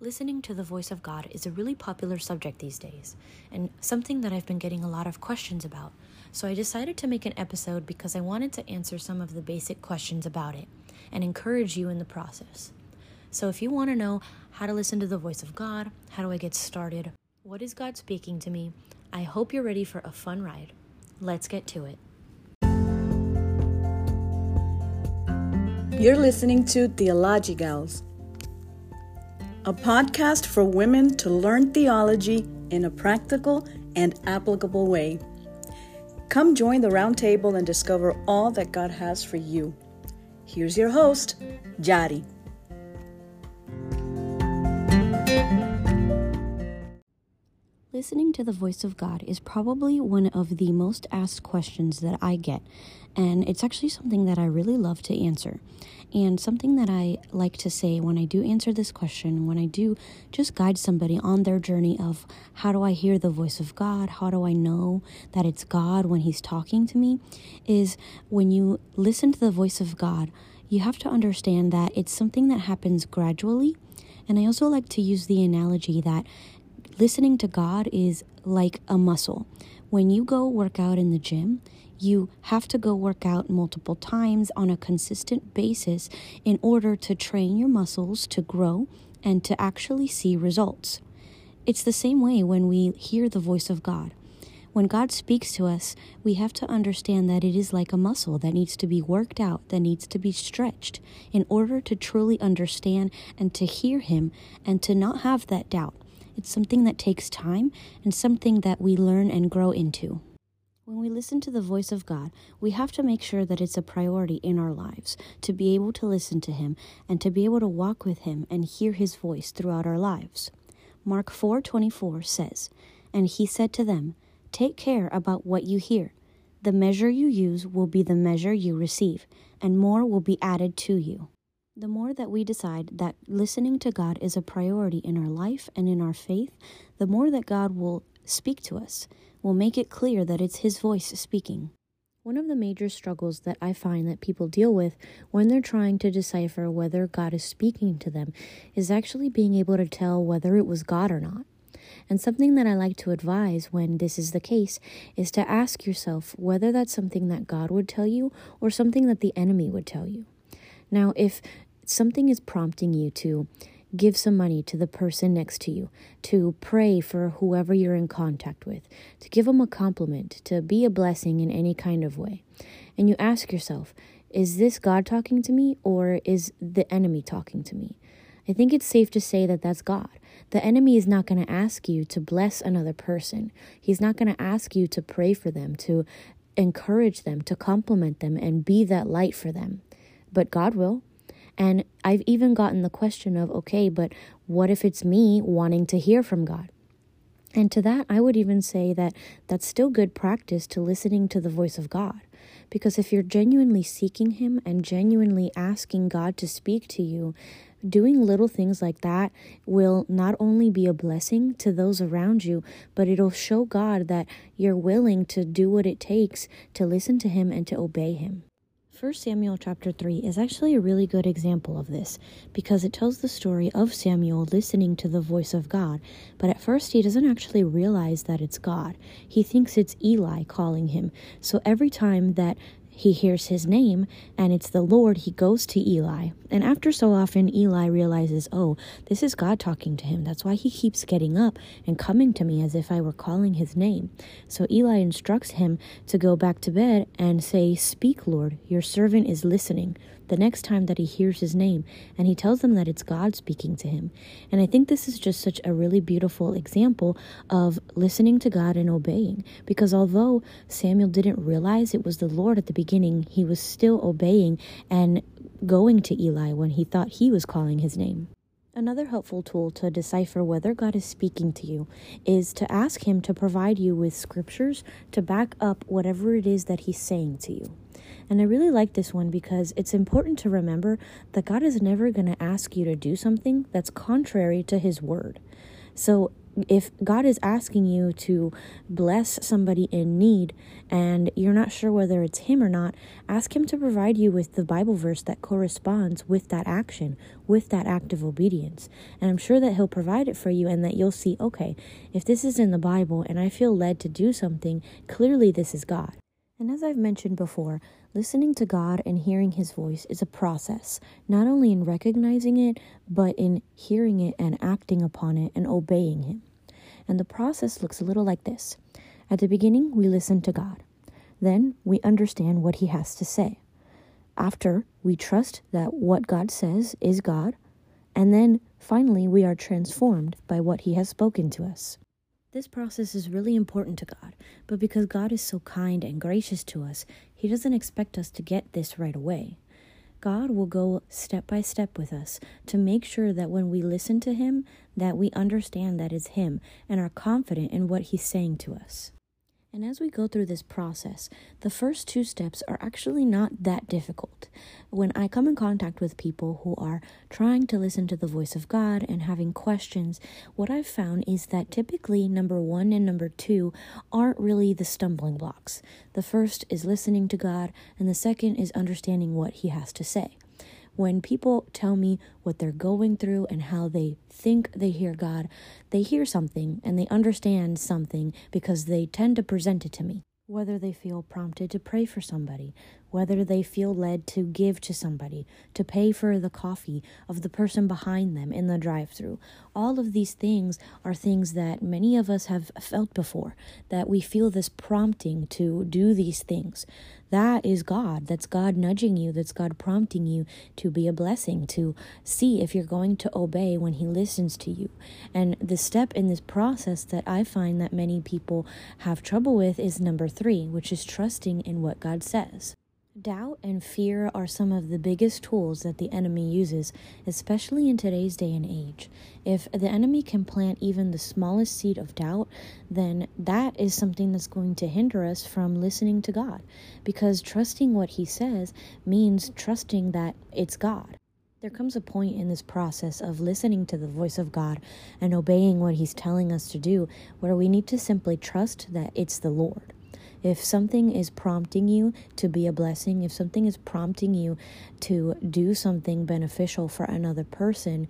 Listening to the voice of God is a really popular subject these days, and something that I've been getting a lot of questions about. So I decided to make an episode because I wanted to answer some of the basic questions about it and encourage you in the process. So if you want to know how to listen to the voice of God, how do I get started, what is God speaking to me, I hope you're ready for a fun ride. Let's get to it. You're listening to Theology Gals a podcast for women to learn theology in a practical and applicable way. Come join the roundtable and discover all that God has for you. Here's your host, Jari. Listening to the voice of God is probably one of the most asked questions that I get, and it's actually something that I really love to answer. And something that I like to say when I do answer this question, when I do just guide somebody on their journey of how do I hear the voice of God? How do I know that it's God when He's talking to me? Is when you listen to the voice of God, you have to understand that it's something that happens gradually. And I also like to use the analogy that listening to God is like a muscle. When you go work out in the gym, you have to go work out multiple times on a consistent basis in order to train your muscles to grow and to actually see results. It's the same way when we hear the voice of God. When God speaks to us, we have to understand that it is like a muscle that needs to be worked out, that needs to be stretched in order to truly understand and to hear Him and to not have that doubt. It's something that takes time and something that we learn and grow into. When we listen to the voice of God, we have to make sure that it's a priority in our lives to be able to listen to Him and to be able to walk with Him and hear His voice throughout our lives. Mark 4:24 says, "And he said to them, Take care about what you hear. The measure you use will be the measure you receive, and more will be added to you." The more that we decide that listening to God is a priority in our life and in our faith, the more that God will speak to us will make it clear that it's His voice speaking. One of the major struggles that I find that people deal with when they're trying to decipher whether God is speaking to them is actually being able to tell whether it was God or not. And something that I like to advise when this is the case is to ask yourself whether that's something that God would tell you or something that the enemy would tell you. Now, if something is prompting you to give some money to the person next to you, to pray for whoever you're in contact with, to give them a compliment, to be a blessing in any kind of way. And you ask yourself, is this God talking to me or is the enemy talking to me? I think it's safe to say that that's God. The enemy is not going to ask you to bless another person. He's not going to ask you to pray for them, to encourage them, to compliment them, and be that light for them. But God will. And I've even gotten the question of, okay, but what if it's me wanting to hear from God? And to that, I would even say that that's still good practice to listening to the voice of God. Because if you're genuinely seeking Him and genuinely asking God to speak to you, doing little things like that will not only be a blessing to those around you, but it'll show God that you're willing to do what it takes to listen to Him and to obey Him. 1 Samuel chapter 3 is actually a really good example of this because it tells the story of Samuel listening to the voice of God, but at first he doesn't actually realize that it's God. He thinks it's Eli calling him. So every time that he hears his name and it's the Lord, he goes to Eli. And after so often, Eli realizes, oh, this is God talking to him. That's why he keeps getting up and coming to me as if I were calling his name. So Eli instructs him to go back to bed and say, Speak, Lord, your servant is listening the next time that he hears his name, and he tells them that it's God speaking to him. And I think this is just such a really beautiful example of listening to God and obeying, because although Samuel didn't realize it was the Lord at the beginning, he was still obeying and going to Eli when he thought he was calling his name. Another helpful tool to decipher whether God is speaking to you is to ask Him to provide you with scriptures to back up whatever it is that He's saying to you. And I really like this one because it's important to remember that God is never going to ask you to do something that's contrary to His word. So if God is asking you to bless somebody in need and you're not sure whether it's Him or not, ask Him to provide you with the Bible verse that corresponds with that action, with that act of obedience. And I'm sure that He'll provide it for you and that you'll see, okay, if this is in the Bible and I feel led to do something, clearly this is God. And as I've mentioned before, listening to God and hearing His voice is a process, not only in recognizing it, but in hearing it and acting upon it and obeying Him. And the process looks a little like this At the beginning, we listen to God. Then we understand what He has to say. After, we trust that what God says is God. And then finally, we are transformed by what He has spoken to us. This process is really important to God, but because God is so kind and gracious to us, He doesn't expect us to get this right away. God will go step by step with us to make sure that when we listen to Him, that we understand that it's Him and are confident in what He's saying to us. And as we go through this process, the first two steps are actually not that difficult. When I come in contact with people who are trying to listen to the voice of God and having questions, what I've found is that typically number one and number two aren't really the stumbling blocks. The first is listening to God, and the second is understanding what He has to say. When people tell me what they're going through and how they think they hear God, they hear something and they understand something because they tend to present it to me. Whether they feel prompted to pray for somebody, whether they feel led to give to somebody, to pay for the coffee of the person behind them in the drive through. All of these things are things that many of us have felt before, that we feel this prompting to do these things. That is God. That's God nudging you. That's God prompting you to be a blessing, to see if you're going to obey when He listens to you. And the step in this process that I find that many people have trouble with is number three, which is trusting in what God says. Doubt and fear are some of the biggest tools that the enemy uses, especially in today's day and age. If the enemy can plant even the smallest seed of doubt, then that is something that's going to hinder us from listening to God. Because trusting what he says means trusting that it's God. There comes a point in this process of listening to the voice of God and obeying what He's telling us to do where we need to simply trust that it's the Lord. If something is prompting you to be a blessing, if something is prompting you to do something beneficial for another person,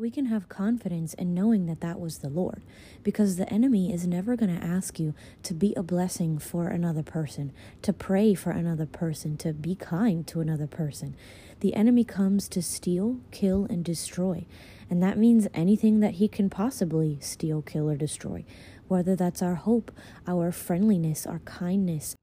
we can have confidence in knowing that that was the Lord. Because the enemy is never going to ask you to be a blessing for another person, to pray for another person, to be kind to another person. The enemy comes to steal, kill, and destroy. And that means anything that he can possibly steal, kill, or destroy whether that's our hope, our friendliness, our kindness.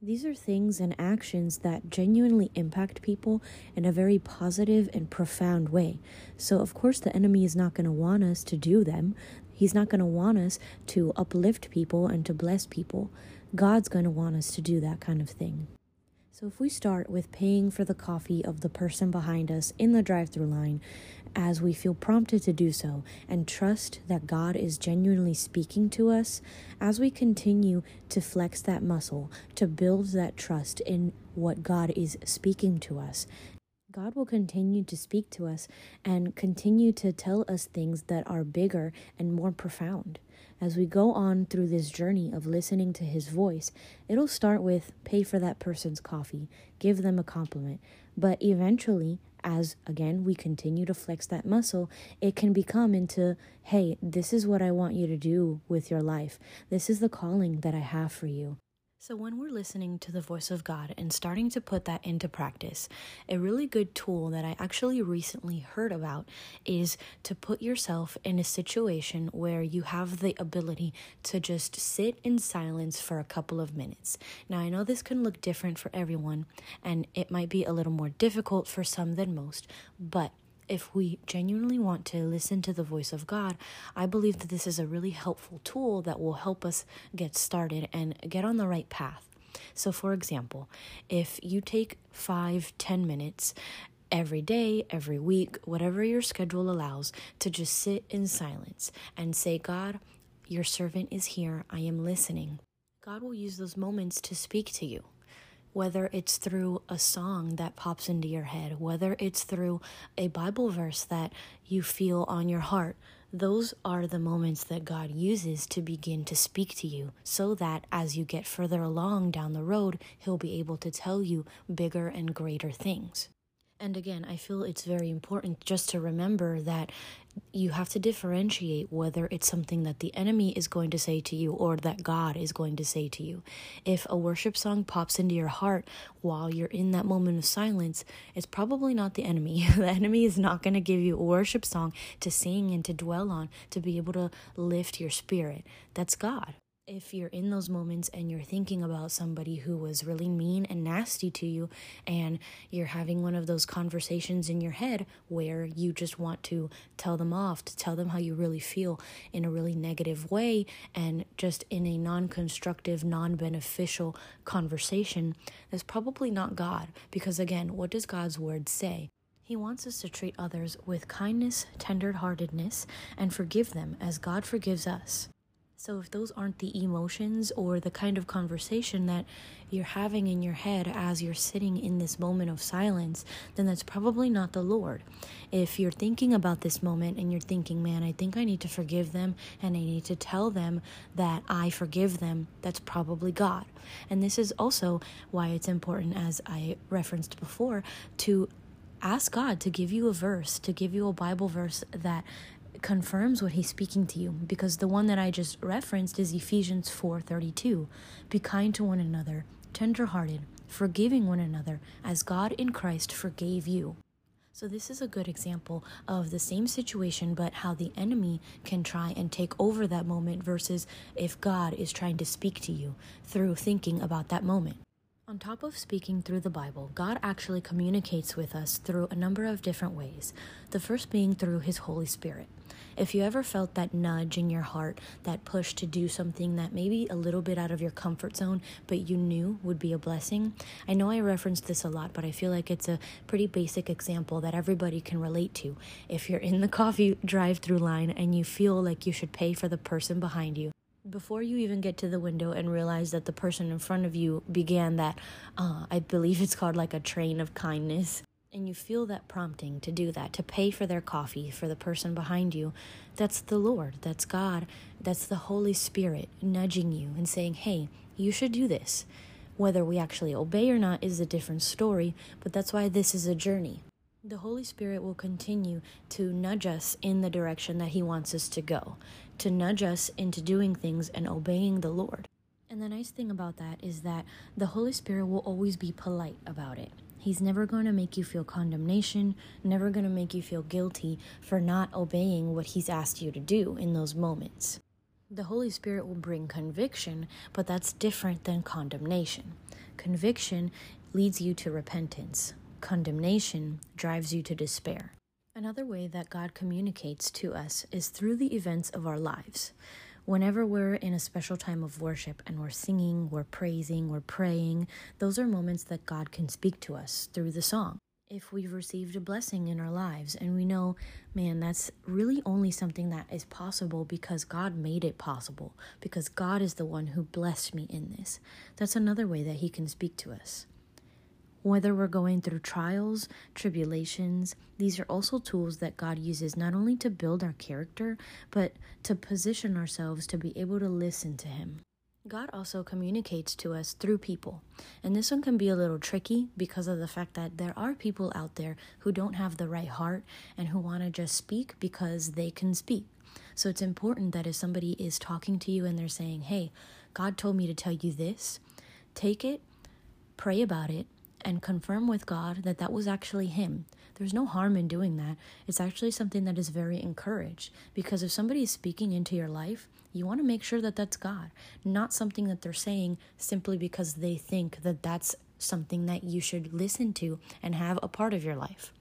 These are things and actions that genuinely impact people in a very positive and profound way. So, of course, the enemy is not going to want us to do them. He's not going to want us to uplift people and to bless people. God's going to want us to do that kind of thing. So, if we start with paying for the coffee of the person behind us in the drive through line, as we feel prompted to do so, and trust that God is genuinely speaking to us, as we continue to flex that muscle, to build that trust in what God is speaking to us, God will continue to speak to us and continue to tell us things that are bigger and more profound. As we go on through this journey of listening to His voice, it'll start with pay for that person's coffee, give them a compliment, but eventually, as again we continue to flex that muscle, it can become into hey, this is what I want you to do with your life. This is the calling that I have for you. So, when we're listening to the voice of God and starting to put that into practice, a really good tool that I actually recently heard about is to put yourself in a situation where you have the ability to just sit in silence for a couple of minutes. Now, I know this can look different for everyone, and it might be a little more difficult for some than most, but if we genuinely want to listen to the voice of God, I believe that this is a really helpful tool that will help us get started and get on the right path. So, for example, if you take five, ten minutes every day, every week, whatever your schedule allows, to just sit in silence and say, God, your servant is here, I am listening. God will use those moments to speak to you whether it's through a song that pops into your head, whether it's through a Bible verse that you feel on your heart, those are the moments that God uses to begin to speak to you so that as you get further along down the road, He'll be able to tell you bigger and greater things. And again, I feel it's very important just to remember that you have to differentiate whether it's something that the enemy is going to say to you or that God is going to say to you. If a worship song pops into your heart while you're in that moment of silence, it's probably not the enemy. the enemy is not going to give you a worship song to sing and to dwell on to be able to lift your spirit. That's God if you're in those moments and you're thinking about somebody who was really mean and nasty to you, and you're having one of those conversations in your head where you just want to tell them off, to tell them how you really feel in a really negative way, and just in a non constructive, non beneficial conversation, that's probably not God. Because again, what does God's word say? He wants us to treat others with kindness, tenderheartedness, and forgive them as God forgives us. So, if those aren't the emotions or the kind of conversation that you're having in your head as you're sitting in this moment of silence, then that's probably not the Lord. If you're thinking about this moment and you're thinking, man, I think I need to forgive them and I need to tell them that I forgive them, that's probably God. And this is also why it's important, as I referenced before, to ask God to give you a verse, to give you a Bible verse that confirms what he's speaking to you because the one that I just referenced is Ephesians 4:32. Be kind to one another, tenderhearted, forgiving one another as God in Christ forgave you. So, this is a good example of the same situation, but how the enemy can try and take over that moment versus if God is trying to speak to you through thinking about that moment. On top of speaking through the Bible, God actually communicates with us through a number of different ways. The first being through His Holy Spirit. If you ever felt that nudge in your heart, that push to do something that maybe a little bit out of your comfort zone, but you knew would be a blessing, I know I referenced this a lot, but I feel like it's a pretty basic example that everybody can relate to. If you're in the coffee drive through line and you feel like you should pay for the person behind you, before you even get to the window and realize that the person in front of you began that, uh, I believe it's called like a train of kindness, and you feel that prompting to do that, to pay for their coffee for the person behind you, that's the Lord, that's God, that's the Holy Spirit nudging you and saying, hey, you should do this. Whether we actually obey or not is a different story, but that's why this is a journey. The Holy Spirit will continue to nudge us in the direction that He wants us to go, to nudge us into doing things and obeying the Lord. And the nice thing about that is that the Holy Spirit will always be polite about it. He's never going to make you feel condemnation, never going to make you feel guilty for not obeying what He's asked you to do in those moments. The Holy Spirit will bring conviction, but that's different than condemnation. Conviction leads you to repentance, condemnation drives you to despair. Another way that God communicates to us is through the events of our lives. Whenever we're in a special time of worship and we're singing, we're praising, we're praying, those are moments that God can speak to us through the song. If we've received a blessing in our lives and we know, man, that's really only something that is possible because God made it possible, because God is the one who blessed me in this, that's another way that He can speak to us. Whether we're going through trials, tribulations, these are also tools that God uses not only to build our character, but to position ourselves to be able to listen to Him. God also communicates to us through people. And this one can be a little tricky because of the fact that there are people out there who don't have the right heart and who want to just speak because they can speak. So it's important that if somebody is talking to you and they're saying, Hey, God told me to tell you this, take it, pray about it, and confirm with God that that was actually Him. There's no harm in doing that. It's actually something that is very encouraged because if somebody is speaking into your life, you want to make sure that that's God, not something that they're saying simply because they think that that's something that you should listen to and have a part of your life.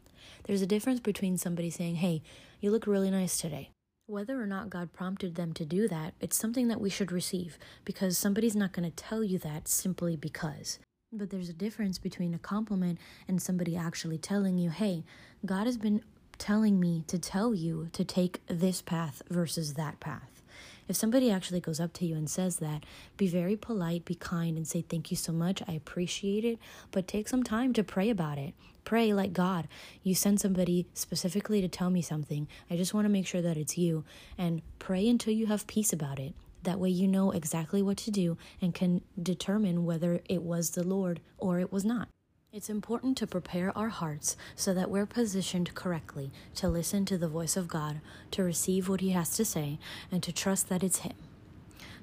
There's a difference between somebody saying, Hey, you look really nice today. Whether or not God prompted them to do that, it's something that we should receive because somebody's not going to tell you that simply because. But there's a difference between a compliment and somebody actually telling you, hey, God has been telling me to tell you to take this path versus that path. If somebody actually goes up to you and says that, be very polite, be kind, and say, Thank you so much. I appreciate it. But take some time to pray about it. Pray like God. You send somebody specifically to tell me something. I just want to make sure that it's you. And pray until you have peace about it. That way, you know exactly what to do and can determine whether it was the Lord or it was not. It's important to prepare our hearts so that we're positioned correctly to listen to the voice of God, to receive what He has to say, and to trust that it's Him.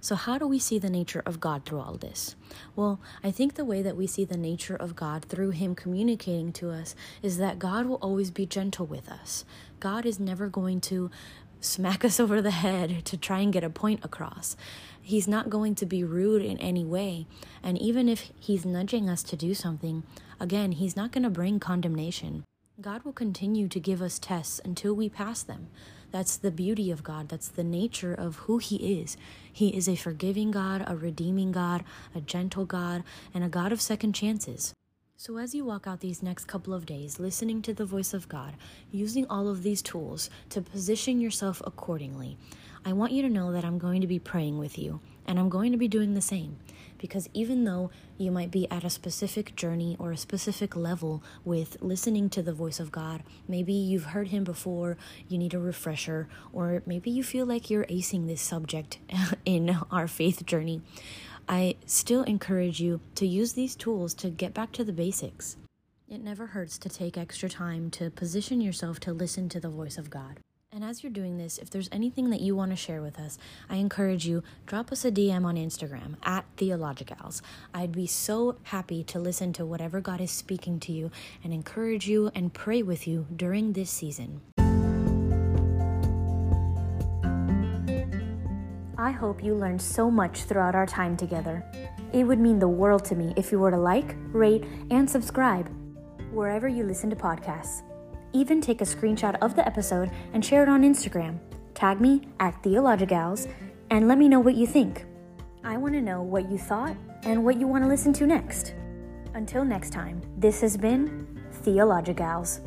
So, how do we see the nature of God through all this? Well, I think the way that we see the nature of God through Him communicating to us is that God will always be gentle with us. God is never going to smack us over the head to try and get a point across. He's not going to be rude in any way. And even if He's nudging us to do something, Again, He's not going to bring condemnation. God will continue to give us tests until we pass them. That's the beauty of God. That's the nature of who He is. He is a forgiving God, a redeeming God, a gentle God, and a God of second chances. So, as you walk out these next couple of days, listening to the voice of God, using all of these tools to position yourself accordingly, I want you to know that I'm going to be praying with you, and I'm going to be doing the same. Because even though you might be at a specific journey or a specific level with listening to the voice of God, maybe you've heard Him before, you need a refresher, or maybe you feel like you're acing this subject in our faith journey, I still encourage you to use these tools to get back to the basics. It never hurts to take extra time to position yourself to listen to the voice of God. And as you're doing this, if there's anything that you want to share with us, I encourage you drop us a DM on Instagram at Theology Gals. I'd be so happy to listen to whatever God is speaking to you and encourage you and pray with you during this season. I hope you learned so much throughout our time together. It would mean the world to me if you were to like, rate, and subscribe wherever you listen to podcasts. Even take a screenshot of the episode and share it on Instagram. Tag me at Theology Gals and let me know what you think. I want to know what you thought and what you want to listen to next. Until next time, this has been Theology Gals.